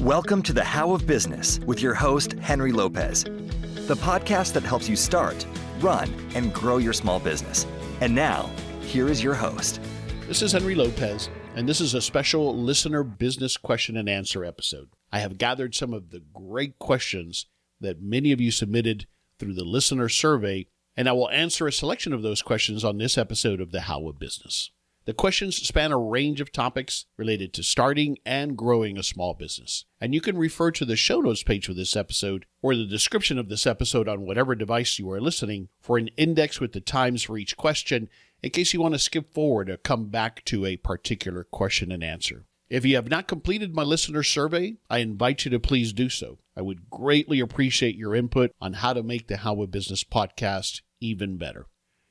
Welcome to the How of Business with your host, Henry Lopez, the podcast that helps you start, run, and grow your small business. And now, here is your host. This is Henry Lopez, and this is a special listener business question and answer episode. I have gathered some of the great questions that many of you submitted through the listener survey, and I will answer a selection of those questions on this episode of the How of Business. The questions span a range of topics related to starting and growing a small business. And you can refer to the show notes page for this episode or the description of this episode on whatever device you are listening for an index with the times for each question in case you want to skip forward or come back to a particular question and answer. If you have not completed my listener survey, I invite you to please do so. I would greatly appreciate your input on how to make the How of Business podcast even better.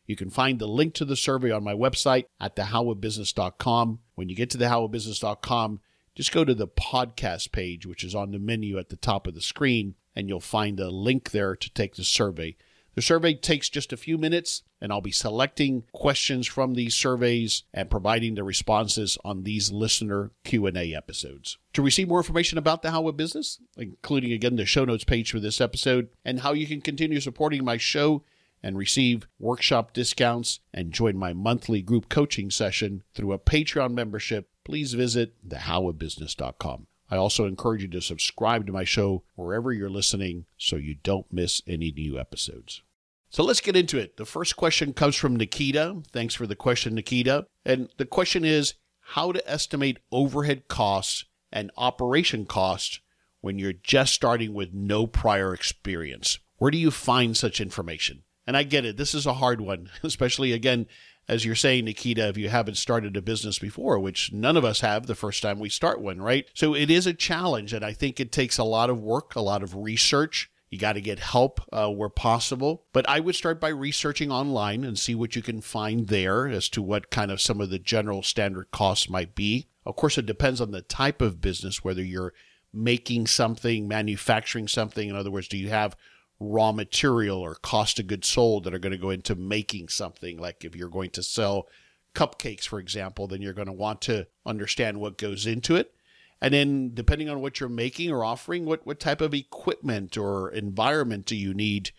You can find the link to the survey on my website at thehowofbusiness.com. When you get to thehowofbusiness.com, just go to the podcast page, which is on the menu at the top of the screen, and you'll find a link there to take the survey. The survey takes just a few minutes, and I'll be selecting questions from these surveys and providing the responses on these listener Q&A episodes. To receive more information about the How of Business, including again the show notes page for this episode and how you can continue supporting my show and receive workshop discounts and join my monthly group coaching session through a Patreon membership, please visit thehowofbusiness.com. I also encourage you to subscribe to my show wherever you're listening so you don't miss any new episodes. So let's get into it. The first question comes from Nikita. Thanks for the question, Nikita. And the question is how to estimate overhead costs and operation costs when you're just starting with no prior experience. Where do you find such information? And I get it. This is a hard one, especially again, as you're saying, Nikita, if you haven't started a business before, which none of us have the first time we start one, right? So it is a challenge. And I think it takes a lot of work, a lot of research. You got to get help uh, where possible. But I would start by researching online and see what you can find there as to what kind of some of the general standard costs might be. Of course, it depends on the type of business, whether you're making something, manufacturing something. In other words, do you have raw material or cost of goods sold that are going to go into making something. Like if you're going to sell cupcakes, for example, then you're going to want to understand what goes into it. And then depending on what you're making or offering, what, what type of equipment or environment do you need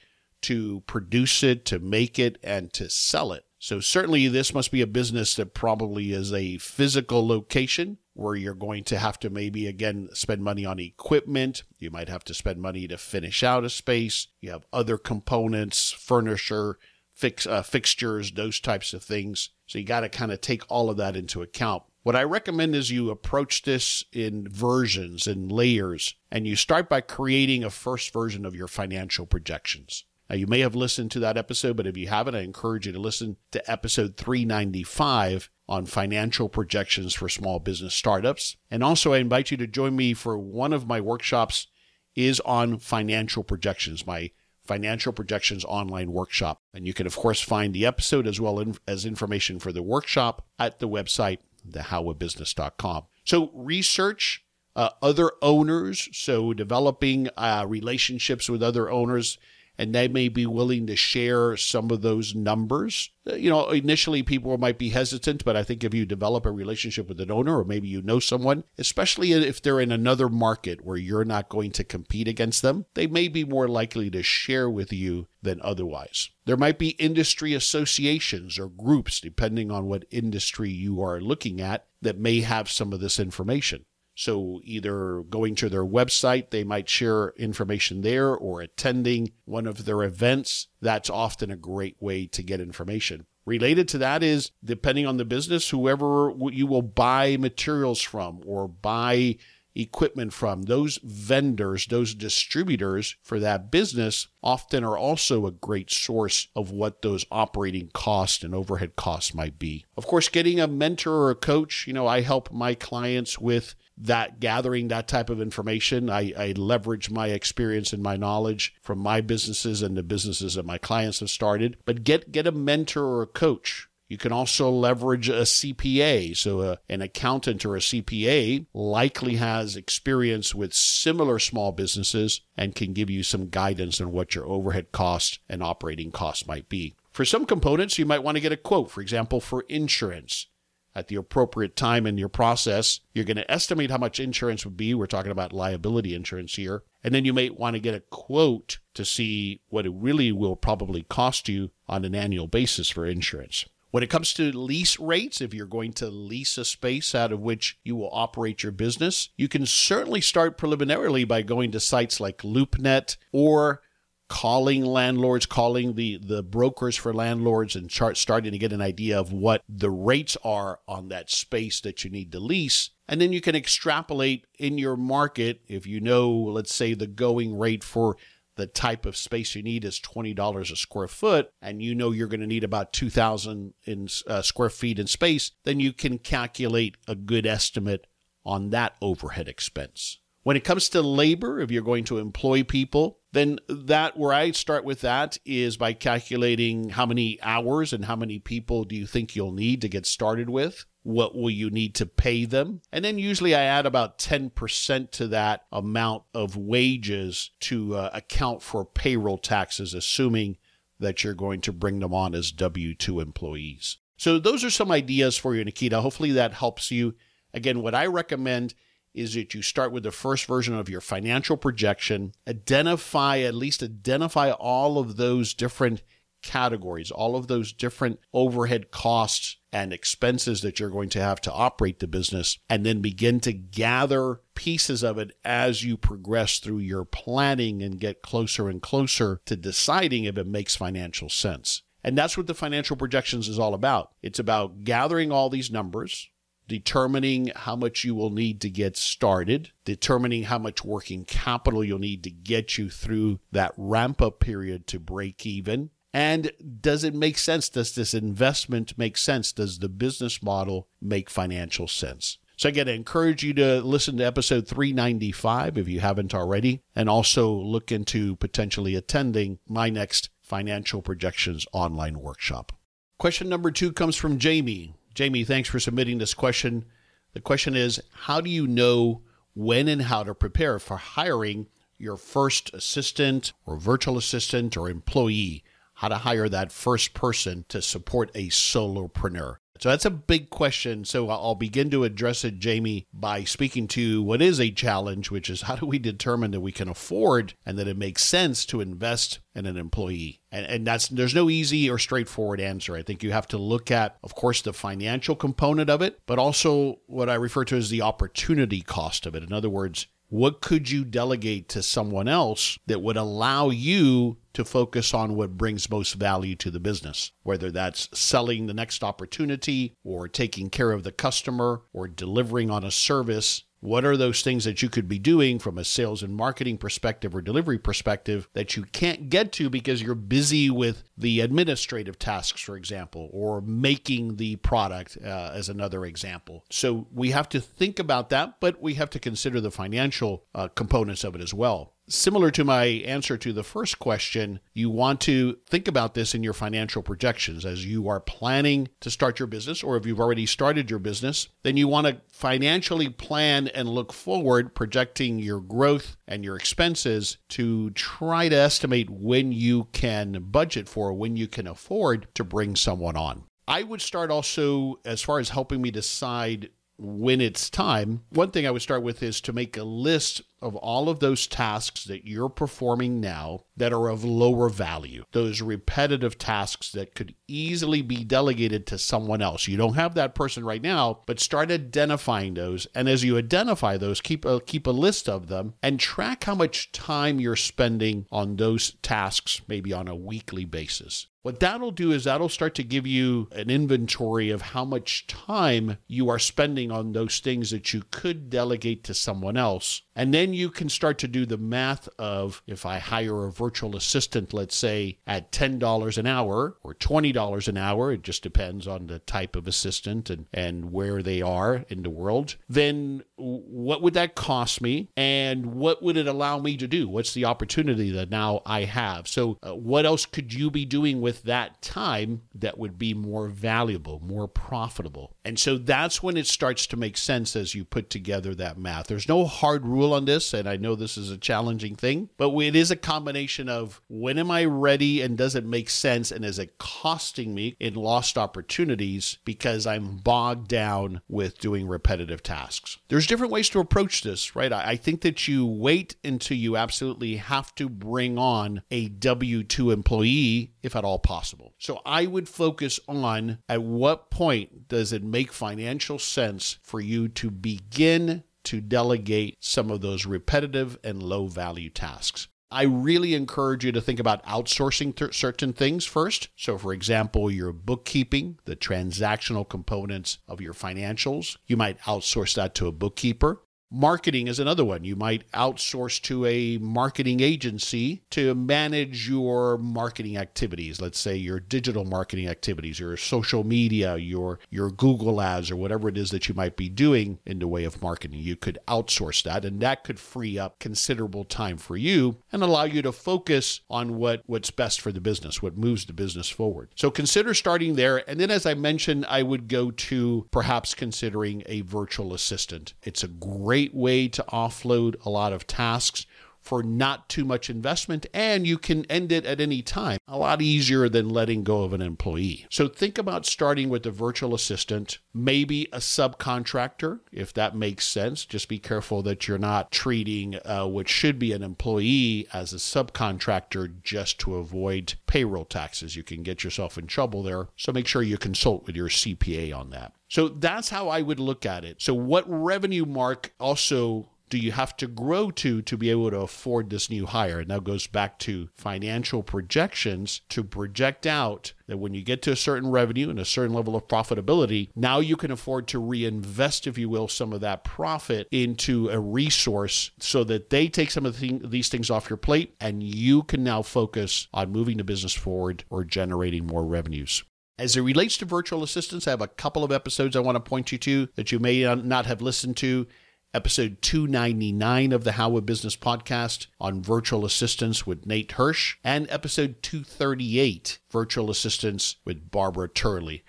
to produce it, to make it, and to sell it? So certainly this must be a business that probably is a physical location where you're going to have to maybe again spend money on equipment. You might have to spend money to finish out a space. You have other components, furniture, fix, uh, fixtures, those types of things. So you got to kind of take all of that into account. What I recommend is you approach this in versions and layers, and you start by creating a first version of your financial projections. Now, you may have listened to that episode, but if you haven't, I encourage you to listen to episode 395 on financial projections for small business startups. And also, I invite you to join me for one of my workshops is on financial projections, my financial projections online workshop. And you can, of course, find the episode as well as information for the workshop at the website, thehowofbusiness.com. So research uh, other owners, so developing uh, relationships with other owners and they may be willing to share some of those numbers. Uh, you know, initially people might be hesitant, but I think if you develop a relationship with an owner or maybe you know someone, especially if they're in another market where you're not going to compete against them, they may be more likely to share with you than otherwise. There might be industry associations or groups, depending on what industry you are looking at, that may have some of this information. So either going to their website, they might share information there or attending one of their events. That's often a great way to get information. Related to that is depending on the business, whoever you will buy materials from or buy equipment from, those vendors, those distributors for that business often are also a great source of what those operating costs and overhead costs might be. Of course, getting a mentor or a coach, you know, I help my clients with that gathering that type of information. I, I, leverage my experience and my knowledge from my businesses and the businesses that my clients have started. But get get a mentor or a coach. You can also leverage a CPA. So a, an accountant or a CPA likely has experience with similar small businesses and can give you some guidance on what your overhead costs and operating costs might be. For some components, you might want to get a quote, for example, for insurance at the appropriate time in your process. You're going to estimate how much insurance would be. We're talking about liability insurance here. And then you may want to get a quote to see what it really will probably cost you on an annual basis for insurance. When it comes to lease rates, if you're going to lease a space out of which you will operate your business, you can certainly start preliminarily by going to sites like LoopNet or calling landlords, calling the, the brokers for landlords, and start, starting to get an idea of what the rates are on that space that you need to lease. And then you can extrapolate in your market if you know, let's say, the going rate for the type of space you need is $20 a square foot and you know you're going to need about 2000 in uh, square feet in space then you can calculate a good estimate on that overhead expense when it comes to labor, if you're going to employ people, then that where I start with that is by calculating how many hours and how many people do you think you'll need to get started with? What will you need to pay them? And then usually I add about 10% to that amount of wages to uh, account for payroll taxes, assuming that you're going to bring them on as W 2 employees. So those are some ideas for you, Nikita. Hopefully that helps you. Again, what I recommend is that you start with the first version of your financial projection, identify, at least identify all of those different categories, all of those different overhead costs and expenses that you're going to have to operate the business, and then begin to gather pieces of it as you progress through your planning and get closer and closer to deciding if it makes financial sense. And that's what the financial projections is all about. It's about gathering all these numbers, determining how much you will need to get started, determining how much working capital you'll need to get you through that ramp up period to break even. And does it make sense? Does this investment make sense? Does the business model make financial sense? So again, I encourage you to listen to episode 395 if you haven't already, and also look into potentially attending my next financial projections online workshop. Question number two comes from Jamie. Jamie, thanks for submitting this question. The question is How do you know when and how to prepare for hiring your first assistant or virtual assistant or employee? How to hire that first person to support a solopreneur? So that's a big question. So I'll begin to address it, Jamie, by speaking to what is a challenge, which is how do we determine that we can afford and that it makes sense to invest in an employee? And, and that's there's no easy or straightforward answer. I think you have to look at, of course, the financial component of it, but also what I refer to as the opportunity cost of it. In other words, what could you delegate to someone else that would allow you to focus on what brings most value to the business? Whether that's selling the next opportunity or taking care of the customer or delivering on a service what are those things that you could be doing from a sales and marketing perspective or delivery perspective that you can't get to because you're busy with the administrative tasks, for example, or making the product uh, as another example? So we have to think about that, but we have to consider the financial uh, components of it as well similar to my answer to the first question, you want to think about this in your financial projections as you are planning to start your business, or if you've already started your business, then you want to financially plan and look forward, projecting your growth and your expenses to try to estimate when you can budget for, when you can afford to bring someone on. I would start also as far as helping me decide when it's time, one thing I would start with is to make a list of all of those tasks that you're performing now that are of lower value, those repetitive tasks that could easily be delegated to someone else. You don't have that person right now, but start identifying those. And as you identify those, keep a, keep a list of them and track how much time you're spending on those tasks, maybe on a weekly basis. What that'll do is that'll start to give you an inventory of how much time you are spending on those things that you could delegate to someone else. And then you can start to do the math of if I hire a virtual assistant, let's say at $10 an hour or $20 an hour, it just depends on the type of assistant and, and where they are in the world, then what would that cost me? And what would it allow me to do? What's the opportunity that now I have? So, uh, what else could you be doing with that time that would be more valuable, more profitable? And so that's when it starts to make sense as you put together that math. There's no hard rule on this, and I know this is a challenging thing, but it is a combination of when am I ready and does it make sense and is it costing me in lost opportunities because I'm bogged down with doing repetitive tasks. There's different ways to approach this, right? I think that you wait until you absolutely have to bring on a W 2 employee, if at all possible. So I would focus on at what point does it make financial sense for you to begin to delegate some of those repetitive and low value tasks. I really encourage you to think about outsourcing th- certain things first. So, for example, your bookkeeping, the transactional components of your financials, you might outsource that to a bookkeeper. Marketing is another one. You might outsource to a marketing agency to manage your marketing activities. Let's say your digital marketing activities, your social media, your your Google ads or whatever it is that you might be doing in the way of marketing. You could outsource that and that could free up considerable time for you and allow you to focus on what what's best for the business, what moves the business forward. So consider starting there and then as I mentioned, I would go to perhaps considering a virtual assistant. It's a great great way to offload a lot of tasks for not too much investment and you can end it at any time. A lot easier than letting go of an employee. So think about starting with a virtual assistant, maybe a subcontractor if that makes sense. Just be careful that you're not treating uh, what should be an employee as a subcontractor just to avoid payroll taxes. You can get yourself in trouble there. So make sure you consult with your CPA on that. So that's how I would look at it. So, what revenue mark also do you have to grow to to be able to afford this new hire? And that goes back to financial projections to project out that when you get to a certain revenue and a certain level of profitability, now you can afford to reinvest, if you will, some of that profit into a resource so that they take some of the thing, these things off your plate and you can now focus on moving the business forward or generating more revenues. As it relates to virtual assistants, I have a couple of episodes I want to point you to that you may not have listened to. Episode 299 of the How of Business podcast on virtual assistants with Nate Hirsch, and episode 238, Virtual Assistants with Barbara Turley.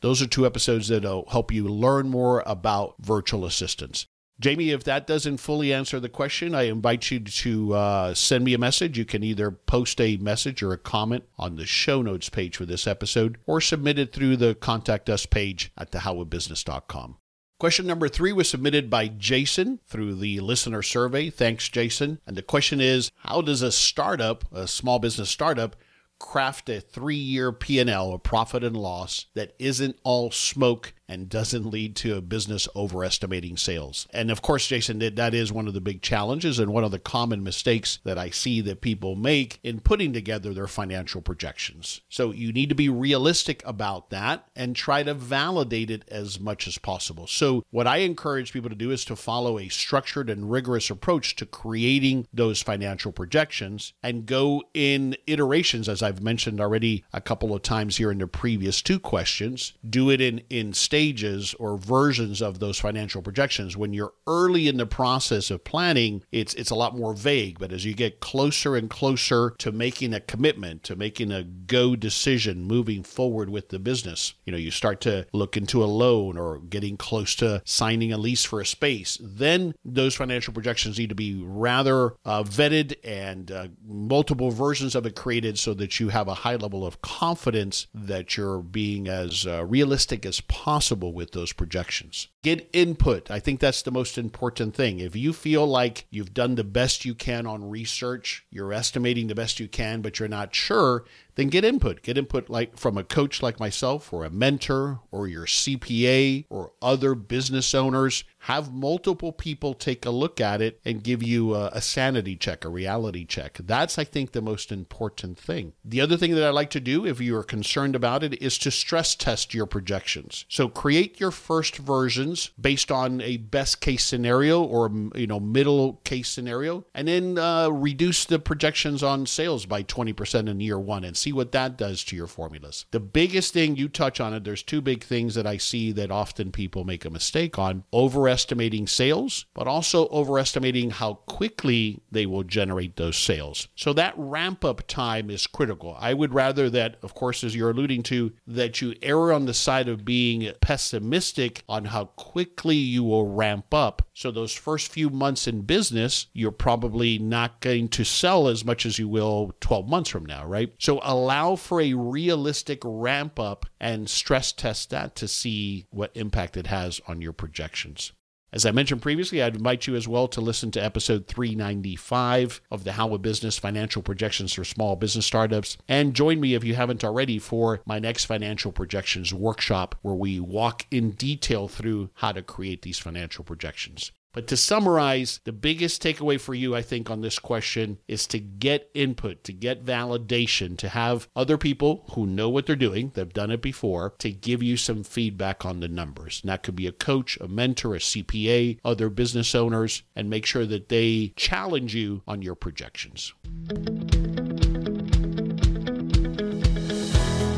Those are two episodes that'll help you learn more about virtual assistants. Jamie, if that doesn't fully answer the question, I invite you to uh, send me a message. You can either post a message or a comment on the show notes page for this episode or submit it through the contact us page at thehowofbusiness.com. Question number three was submitted by Jason through the listener survey. Thanks, Jason. And the question is How does a startup, a small business startup, craft a three year P&L, a profit and loss, that isn't all smoke and doesn't lead to a business overestimating sales. And of course, Jason, that is one of the big challenges and one of the common mistakes that I see that people make in putting together their financial projections. So you need to be realistic about that and try to validate it as much as possible. So what I encourage people to do is to follow a structured and rigorous approach to creating those financial projections and go in iterations, as I've mentioned already a couple of times here in the previous two questions. Do it in, in stages stages or versions of those financial projections. When you're early in the process of planning, it's it's a lot more vague, but as you get closer and closer to making a commitment, to making a go decision moving forward with the business, you know, you start to look into a loan or getting close to signing a lease for a space, then those financial projections need to be rather uh, vetted and uh, multiple versions of it created so that you have a high level of confidence that you're being as uh, realistic as possible possible with those projections. Get input. I think that's the most important thing. If you feel like you've done the best you can on research, you're estimating the best you can, but you're not sure, then get input. Get input like from a coach like myself or a mentor or your CPA or other business owners. Have multiple people take a look at it and give you a, a, sanity check, a reality check. That's, I think, the most important thing. The other thing that I like to do, if you are concerned about it, is to stress test your projections. So create your first versions based on a best case scenario or you know middle case scenario, and then uh, reduce the projections on sales by 20% in year one and see see what that does to your formulas. The biggest thing you touch on it, there's two big things that I see that often people make a mistake on overestimating sales, but also overestimating how quickly they will generate those sales. So that ramp up time is critical. I would rather that, of course, as you're alluding to, that you err on the side of being pessimistic on how quickly you will ramp up. So those first few months in business, you're probably not going to sell as much as you will 12 months from now, right? So allow for a realistic ramp up and stress test that to see what impact it has on your projections. As I mentioned previously, I'd invite you as well to listen to episode 395 of the How of Business Financial Projections for Small Business Startups. And join me if you haven't already for my next financial projections workshop, where we walk in detail through how to create these financial projections. But to summarize, the biggest takeaway for you, I think, on this question is to get input, to get validation, to have other people who know what they're doing, they've done it before, to give you some feedback on the numbers. And that could be a coach, a mentor, a CPA, other business owners, and make sure that they challenge you on your projections.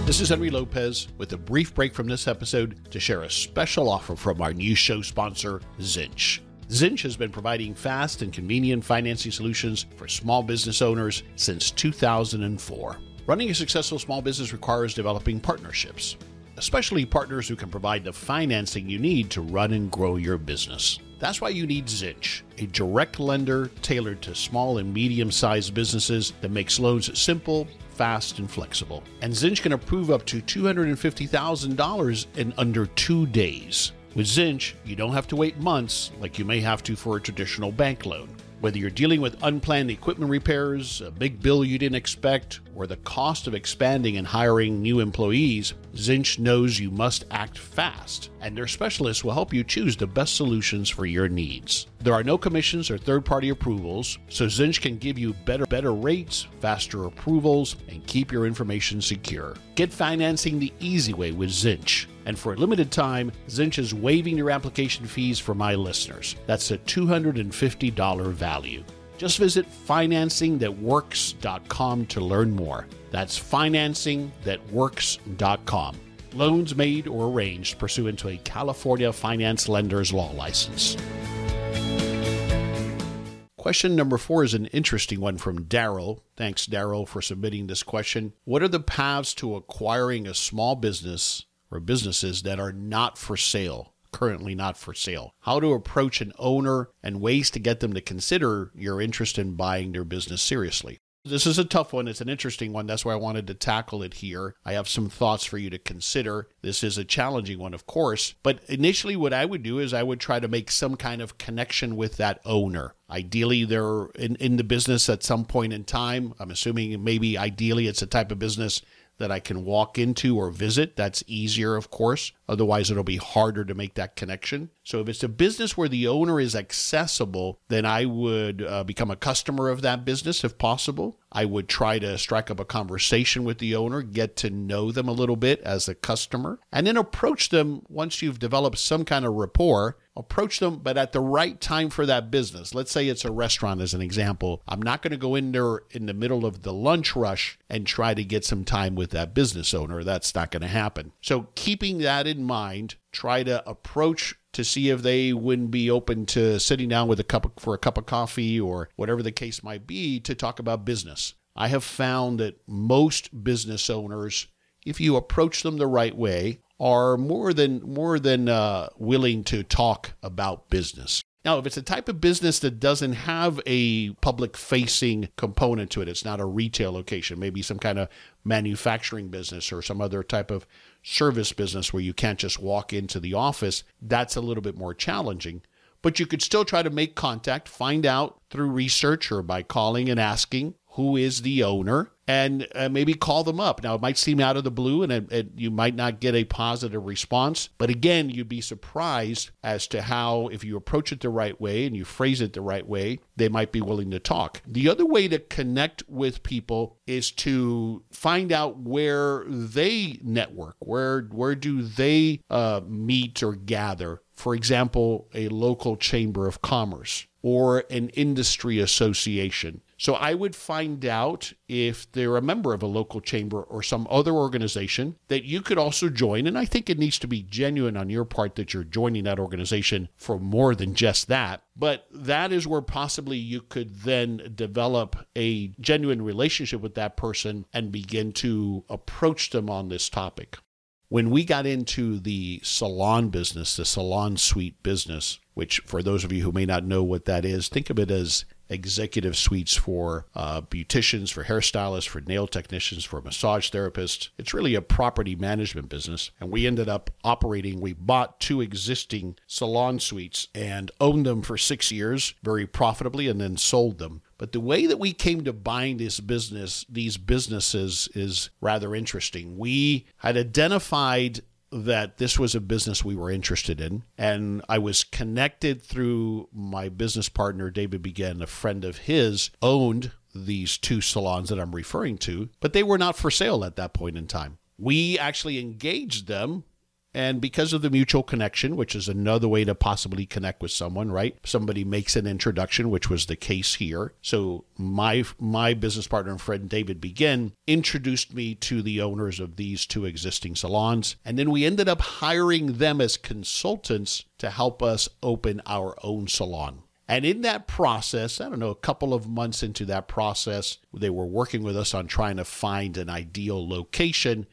This is Henry Lopez with a brief break from this episode to share a special offer from our new show sponsor, Zinch. Zinch has been providing fast and convenient financing solutions for small business owners since 2004. Running a successful small business requires developing partnerships, especially partners who can provide the financing you need to run and grow your business. That's why you need Zinch, a direct lender tailored to small and medium sized businesses that makes loans simple, fast, and flexible. And Zinch can approve up to $250,000 in under two days. With Zinch, you don't have to wait months like you may have to for a traditional bank loan. Whether you're dealing with unplanned equipment repairs, a big bill you didn't expect, or the cost of expanding and hiring new employees, Zinch knows you must act fast, and their specialists will help you choose the best solutions for your needs. There are no commissions or third-party approvals, so Zinch can give you better better rates, faster approvals, and keep your information secure. Get financing the easy way with Zinch. And for a limited time, Zinch is waiving your application fees for my listeners. That's a $250 value. Just visit financingthatworks.com to learn more. That's financingthatworks.com. Loans made or arranged pursuant to a California finance lender's law license. Question number four is an interesting one from Daryl. Thanks, Daryl, for submitting this question. What are the paths to acquiring a small business or businesses that are not for sale, currently not for sale. How to approach an owner and ways to get them to consider your interest in buying their business seriously. This is a tough one. It's an interesting one. That's why I wanted to tackle it here. I have some thoughts for you to consider. This is a challenging one, of course. But initially, what I would do is I would try to make some kind of connection with that owner. Ideally, they're in, in the business at some point in time. I'm assuming maybe ideally it's a type of business that I can walk into or visit. That's easier, of course. Otherwise, it'll be harder to make that connection. So, if it's a business where the owner is accessible, then I would uh, become a customer of that business if possible. I would try to strike up a conversation with the owner, get to know them a little bit as a customer, and then approach them once you've developed some kind of rapport approach them, but at the right time for that business. Let's say it's a restaurant, as an example. I'm not going to go in there in the middle of the lunch rush and try to get some time with that business owner. That's not going to happen. So, keeping that in mind, try to approach to see if they wouldn't be open to sitting down with a cup of, for a cup of coffee or whatever the case might be to talk about business. I have found that most business owners, if you approach them the right way, are more than more than uh, willing to talk about business. Now, if it's a type of business that doesn't have a public facing component to it, it's not a retail location, maybe some kind of manufacturing business or some other type of service business where you can't just walk into the office, that's a little bit more challenging. But you could still try to make contact, find out through research or by calling and asking who is the owner and uh, maybe call them up. Now, it might seem out of the blue and it, it, you might not get a positive response, but again, you'd be surprised as to how, if you approach it the right way and you phrase it the right way, they might be willing to talk. The other way to connect with people is to find out where they network, where where do they uh, meet or gather for example, a local chamber of commerce. or an industry association. So I would find out if they're a member of a local chamber or some other organization that you could also join. And I think it needs to be genuine on your part that you're joining that organization for more than just that. But that is where possibly you could then develop a genuine relationship with that person and begin to approach them on this topic. When we got into the salon business, the salon suite business, which for those of you who may not know what that is, think of it as executive suites for uh, beauticians, for hairstylists, for nail technicians, for massage therapists. It's really a property management business. And we ended up operating, we bought two existing salon suites and owned them for six years very profitably and then sold them. But the way that we came to buying this business, these businesses, is rather interesting. We had identified that this was a business we were interested in. And I was connected through my business partner, David Begin, a friend of his, owned these two salons that I'm referring to, but they were not for sale at that point in time. We actually engaged them and because of the mutual connection, which is another way to possibly connect with someone, right? Somebody makes an introduction, which was the case here. So my my business partner and friend David Begin introduced me to the owners of these two existing salons, and then we ended up hiring them as consultants to help us open our own salon. And in that process, I don't know, a couple of months into that process, they were working with us on trying to find an ideal location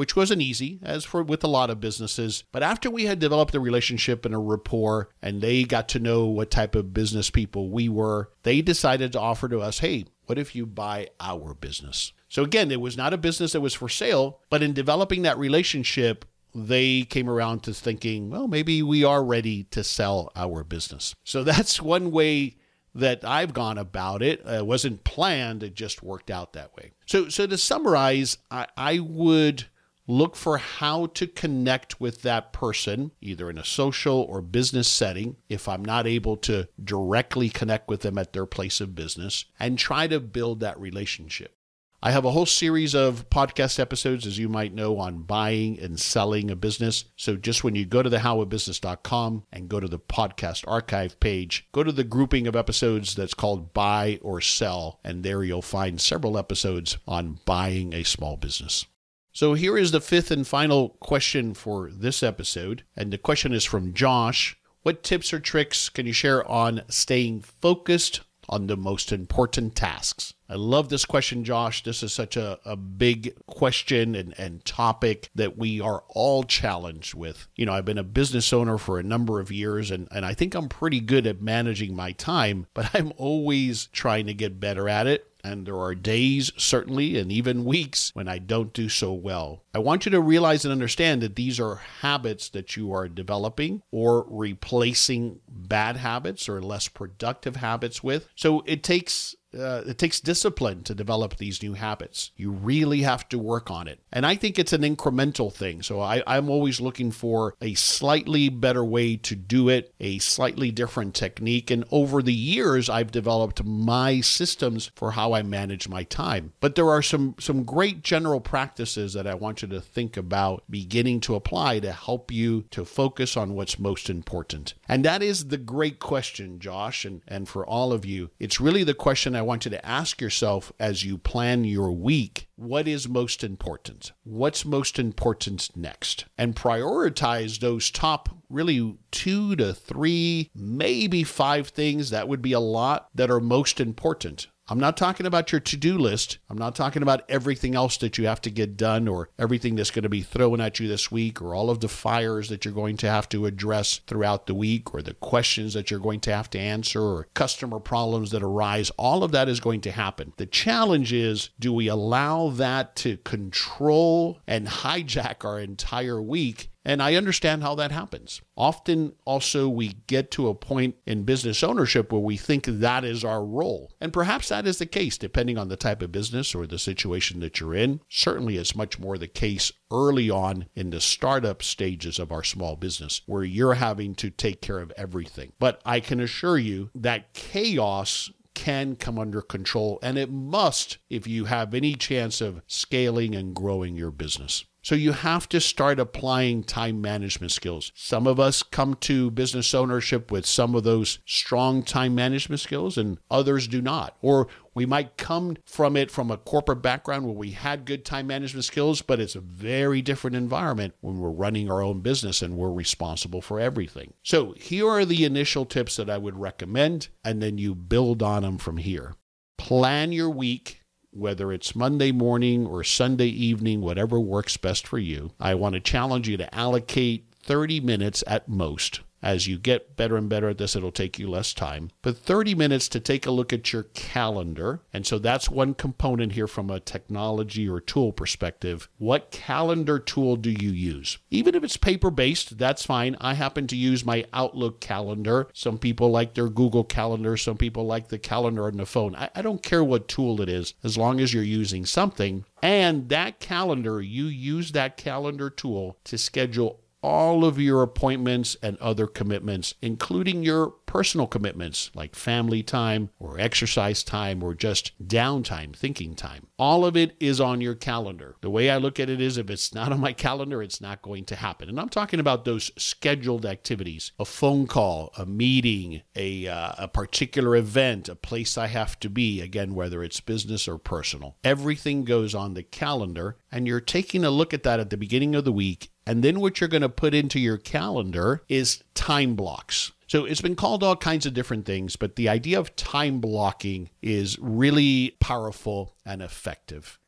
which wasn't easy, as for with a lot of businesses. But after we had developed a relationship and a rapport, and they got to know what type of business people we were, they decided to offer to us, hey, what if you buy our business? So again, it was not a business that was for sale, but in developing that relationship, they came around to thinking, well, maybe we are ready to sell our business. So that's one way that I've gone about it. It wasn't planned, it just worked out that way. So so to summarize, I, I would look for how to connect with that person, either in a social or business setting, if I'm not able to directly connect with them at their place of business, and try to build that relationship. I have a whole series of podcast episodes, as you might know, on buying and selling a business. So just when you go to the howofbusiness.com and go to the podcast archive page, go to the grouping of episodes that's called Buy or Sell, and there you'll find several episodes on buying a small business. So here is the fifth and final question for this episode. And the question is from Josh. What tips or tricks can you share on staying focused on the most important tasks? I love this question, Josh. This is such a, a big question and, and topic that we are all challenged with. You know, I've been a business owner for a number of years and, and I think I'm pretty good at managing my time, but I'm always trying to get better at it. And there are days, certainly, and even weeks when I don't do so well. I want you to realize and understand that these are habits that you are developing or replacing bad habits or less productive habits with. So it takes uh, it takes discipline to develop these new habits. You really have to work on it. And I think it's an incremental thing. So I, I'm always looking for a slightly better way to do it, a slightly different technique. And over the years, I've developed my systems for how I manage my time. But there are some, some great general practices that I want you to think about beginning to apply to help you to focus on what's most important. And that is the great question, Josh. And, and for all of you, it's really the question I want you to ask yourself as you plan your week what is most important? What's most important next? And prioritize those top really two to three, maybe five things. That would be a lot that are most important. I'm not talking about your to do list. I'm not talking about everything else that you have to get done or everything that's going to be thrown at you this week or all of the fires that you're going to have to address throughout the week or the questions that you're going to have to answer or customer problems that arise. All of that is going to happen. The challenge is do we allow that to control and hijack our entire week and I understand how that happens. Often, also, we get to a point in business ownership where we think that is our role. And perhaps that is the case, depending on the type of business or the situation that you're in. Certainly, it's much more the case early on in the startup stages of our small business where you're having to take care of everything. But I can assure you that chaos can come under control, and it must if you have any chance of scaling and growing your business. So you have to start applying time management skills. Some of us come to business ownership with some of those strong time management skills and others do not. Or we might come from it from a corporate background where we had good time management skills, but it's a very different environment when we're running our own business and we're responsible for everything. So here are the initial tips that I would recommend, and then you build on them from here. Plan your week whether it's Monday morning or Sunday evening, whatever works best for you. I want to challenge you to allocate 30 minutes at most as you get better and better at this, it'll take you less time. But 30 minutes to take a look at your calendar. And so that's one component here from a technology or tool perspective. What calendar tool do you use? Even if it's paper based, that's fine. I happen to use my Outlook calendar. Some people like their Google Calendar. Some people like the calendar on the phone. I, I don't care what tool it is, as long as you're using something. And that calendar, you use that calendar tool to schedule all of your appointments and other commitments, including your personal commitments like family time or exercise time or just downtime, thinking time. All of it is on your calendar. The way I look at it is if it's not on my calendar, it's not going to happen. And I'm talking about those scheduled activities a phone call, a meeting, a, uh, a particular event, a place I have to be, again, whether it's business or personal. Everything goes on the calendar, and you're taking a look at that at the beginning of the week. And then what you're going to put into your calendar is time blocks. So it's been called all kinds of different things, but the idea of time blocking is really powerful and effective.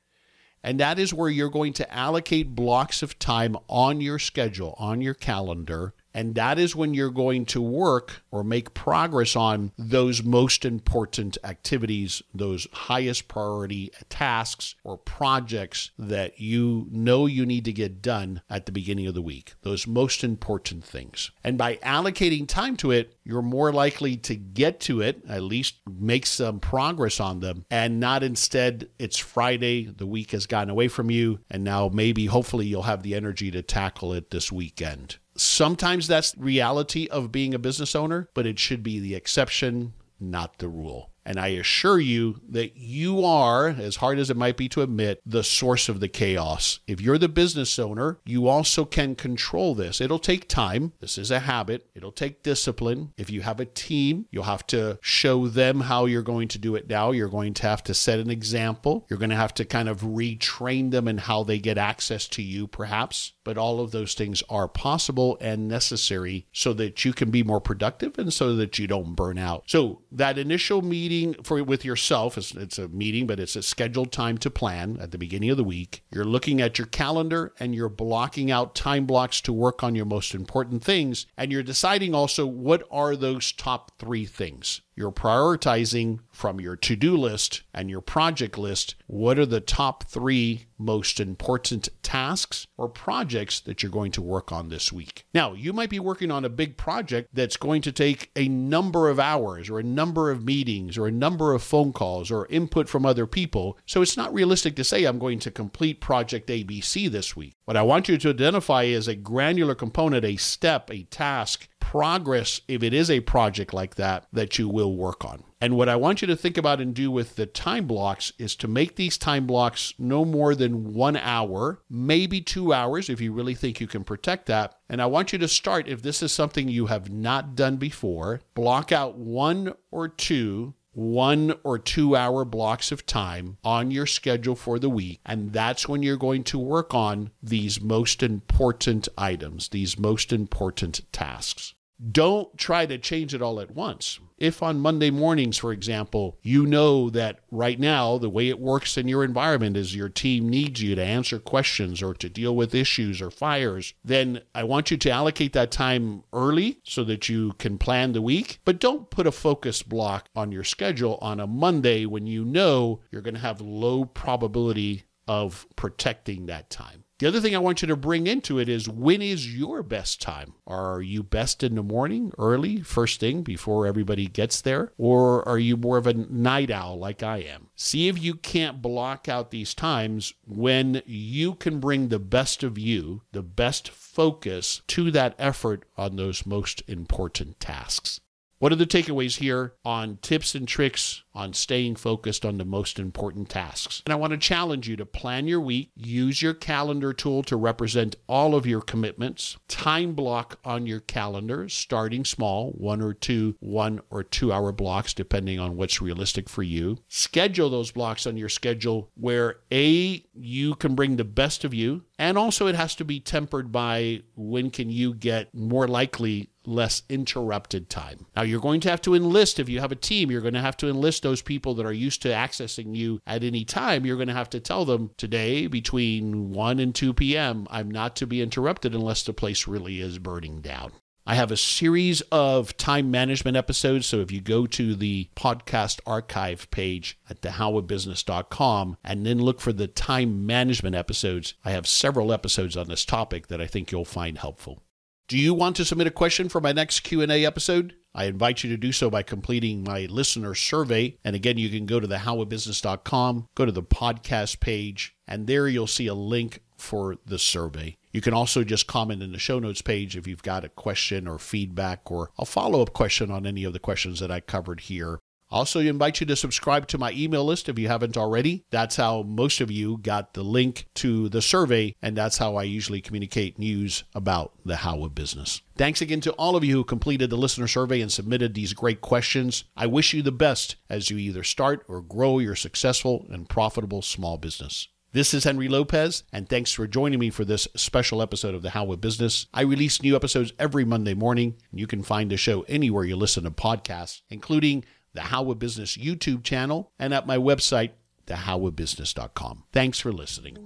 And that is where you're going to allocate blocks of time on your schedule, on your calendar, and that is when you're going to work or make progress on those most important activities, those highest priority tasks or projects that you know you need to get done at the beginning of the week, those most important things. And by allocating time to it, you're more likely to get to it, at least make some progress on them, and not instead it's Friday, the week has gotten away from you, and now maybe hopefully you'll have the energy to tackle it this weekend. Sometimes that's reality of being a business owner, but it should be the exception, not the rule. And I assure you that you are, as hard as it might be to admit, the source of the chaos. If you're the business owner, you also can control this. It'll take time. This is a habit. It'll take discipline. If you have a team, you'll have to show them how you're going to do it now. You're going to have to set an example. You're going to have to kind of retrain them in how they get access to you, perhaps. But all of those things are possible and necessary so that you can be more productive and so that you don't burn out. So that initial meeting for with yourself. It's, it's a meeting, but it's a scheduled time to plan at the beginning of the week. You're looking at your calendar and you're blocking out time blocks to work on your most important things. And you're deciding also what are those top three things. You're prioritizing from your to do list and your project list what are the top three most important tasks or projects that you're going to work on this week. Now, you might be working on a big project that's going to take a number of hours or a number of meetings or a number of phone calls or input from other people. So it's not realistic to say I'm going to complete project ABC this week. What I want you to identify is a granular component, a step, a task progress if it is a project like that that you will work on. And what I want you to think about and do with the time blocks is to make these time blocks no more than one hour, maybe two hours if you really think you can protect that. And I want you to start, if this is something you have not done before, block out one or two one or two hour blocks of time on your schedule for the week. And that's when you're going to work on these most important items, these most important tasks. Don't try to change it all at once. If on Monday mornings, for example, you know that right now the way it works in your environment is your team needs you to answer questions or to deal with issues or fires, then I want you to allocate that time early so that you can plan the week. But don't put a focus block on your schedule on a Monday when you know you're going to have low probability of protecting that time. The other thing I want you to bring into it is when is your best time? Are you best in the morning, early, first thing before everybody gets there? Or are you more of a night owl like I am? See if you can't block out these times when you can bring the best of you, the best focus to that effort on those most important tasks. What are the takeaways here on tips and tricks on staying focused on the most important tasks? And I want to challenge you to plan your week, use your calendar tool to represent all of your commitments, time block on your calendar, starting small, one or two, one or two hour blocks, depending on what's realistic for you. Schedule those blocks on your schedule where A, you can bring the best of you, and also it has to be tempered by when can you get more likely less interrupted time. Now, you're going to have to enlist, if you have a team, you're going to have to enlist those people that are used to accessing you at any time. You're going to have to tell them today between 1 and 2 p.m., I'm not to be interrupted unless the place really is burning down. I have a series of time management episodes. So if you go to the podcast archive page at thehowofbusiness.com and then look for the time management episodes, I have several episodes on this topic that I think you'll find helpful. Do you want to submit a question for my next Q&A episode? I invite you to do so by completing my listener survey. And again, you can go to thehowofbusiness.com, go to the podcast page, and there you'll see a link for the survey. You can also just comment in the show notes page if you've got a question or feedback or a follow up question on any of the questions that I covered here. Also, invite you to subscribe to my email list if you haven't already. That's how most of you got the link to the survey, and that's how I usually communicate news about the how of business. Thanks again to all of you who completed the listener survey and submitted these great questions. I wish you the best as you either start or grow your successful and profitable small business. This is Henry Lopez, and thanks for joining me for this special episode of The How of Business. I release new episodes every Monday morning, and you can find the show anywhere you listen to podcasts, including the How of Business YouTube channel and at my website, thehowofbusiness.com. Thanks for listening.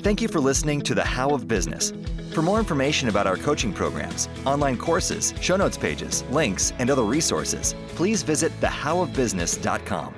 Thank you for listening to The How of Business. For more information about our coaching programs, online courses, show notes pages, links, and other resources, please visit thehowofbusiness.com.